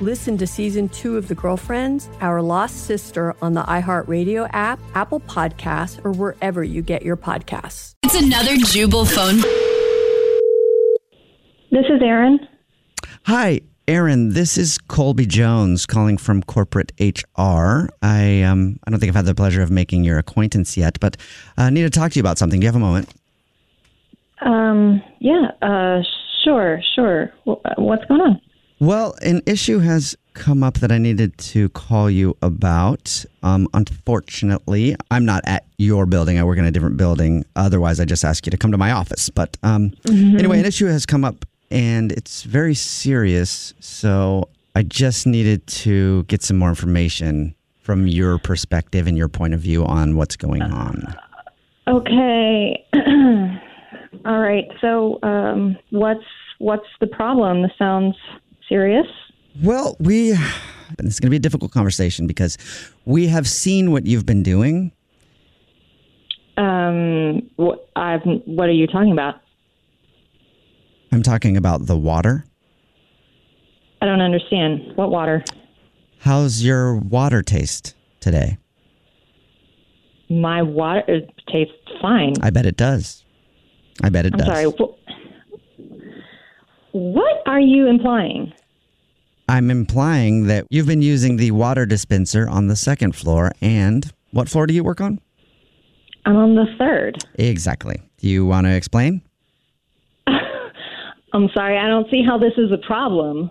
Listen to season two of The Girlfriends, Our Lost Sister on the iHeartRadio app, Apple Podcasts, or wherever you get your podcasts. It's another Jubal phone. This is Erin. Hi, Aaron. This is Colby Jones calling from corporate HR. I um I don't think I've had the pleasure of making your acquaintance yet, but I need to talk to you about something. Do you have a moment? Um, yeah, uh, sure, sure. Wh- What's going on? Well, an issue has come up that I needed to call you about. Um, unfortunately, I'm not at your building. I work in a different building. Otherwise, I just ask you to come to my office. But um, anyway, an issue has come up and it's very serious. So I just needed to get some more information from your perspective and your point of view on what's going on. Okay. All right. So, um, what's what's the problem? This sounds serious. Well, we, it's going to be a difficult conversation because we have seen what you've been doing. Um, what I've what are you talking about? I'm talking about the water. I don't understand. What water? How's your water taste today? My water it tastes fine. I bet it does. I bet it I'm does. sorry. Wh- What are you implying? I'm implying that you've been using the water dispenser on the second floor. And what floor do you work on? I'm on the third. Exactly. Do you want to explain? I'm sorry. I don't see how this is a problem.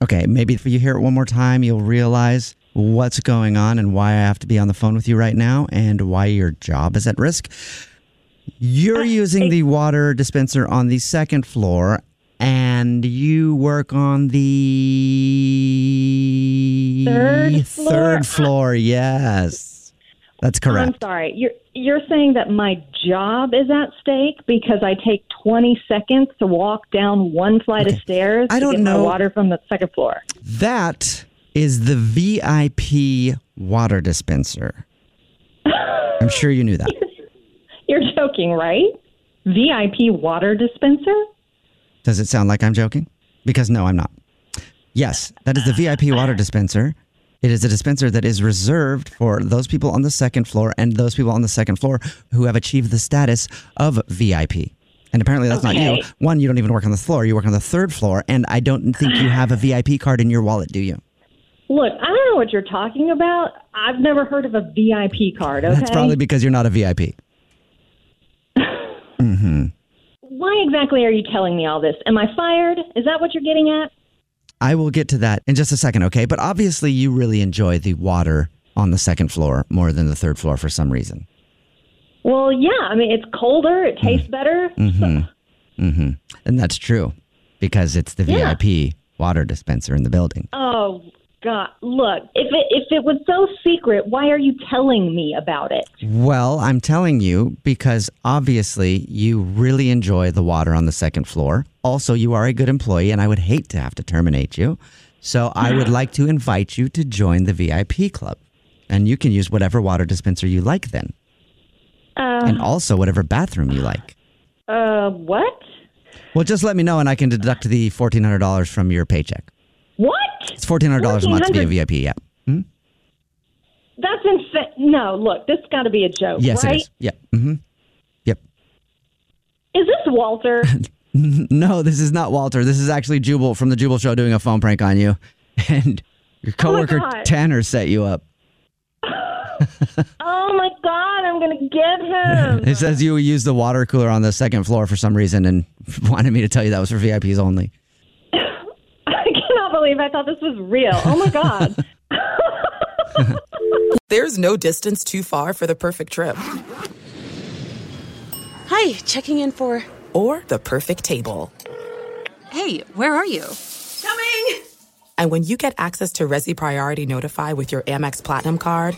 Okay, maybe if you hear it one more time, you'll realize what's going on and why I have to be on the phone with you right now and why your job is at risk. You're uh, using the water dispenser on the second floor and you work on the Third floor? Third floor, yes. That's correct. I'm sorry. You're you're saying that my job is at stake because I take 20 seconds to walk down one flight of stairs I to don't get know- my water from the second floor. That is the VIP water dispenser. I'm sure you knew that. You're joking, right? VIP water dispenser? Does it sound like I'm joking? Because no, I'm not. Yes, that is the VIP water dispenser. It is a dispenser that is reserved for those people on the second floor and those people on the second floor who have achieved the status of VIP. And apparently that's not you. One, you don't even work on the floor. You work on the third floor, and I don't think you have a VIP card in your wallet, do you? Look, I don't know what you're talking about. I've never heard of a VIP card, okay? That's probably because you're not a VIP. hmm Why exactly are you telling me all this? Am I fired? Is that what you're getting at? I will get to that in just a second, okay? But obviously, you really enjoy the water on the second floor more than the third floor for some reason. Well, yeah. I mean, it's colder. It tastes better. Mm-hmm. Mm-hmm. And that's true because it's the Yeah. VIP water dispenser in the building. Oh God! Look, if it if it was so secret, why are you telling me about it? Well, I'm telling you because obviously you really enjoy the water on the second floor. Also, you are a good employee, and I would hate to have to terminate you. So I would like to invite you to join the VIP club. And you can use whatever water dispenser you like then. and Uh, also whatever bathroom you like. uh, what? Well, just let me know and I can deduct the $1,400 from your paycheck. It's $1,400 a month to be a VIP, yeah. Hmm? That's insane. No, look, this got to be a joke, Yes, right? it is. Yeah. hmm Yep. Is this Walter. No, this is not Walter. This is actually Jubal from the Jubal Show doing a phone prank on you. And your coworker God. Tanner set you up. oh my God, I'm going to get him. It says you used the water cooler on the second floor for some reason and wanted me to tell you that was for VIPs only. I believe I thought this was real. Oh my God. There's no distance too far for the perfect trip. Hi, checking in for. Or the perfect table. Hey, where are you? Coming! And when you get access to Resy Priority Notify with your Amex Platinum card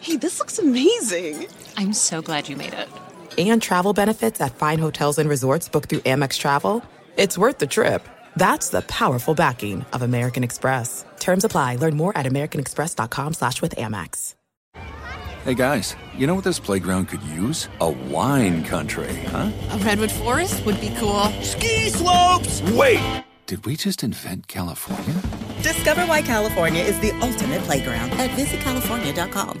Hey, this looks amazing. I'm so glad you made it. and travel benefits at fine hotels and resorts booked through Amex Travel, it's worth the trip. That's the powerful backing of American Express. Terms apply. Learn more at americanexpress.com slash with Amex. Hey guys, you know what this playground could use? A wine country, huh? A redwood forest would be cool. Ski slopes! Wait! Did we just invent California? Discover why California is the ultimate playground at visitcalifornia.com.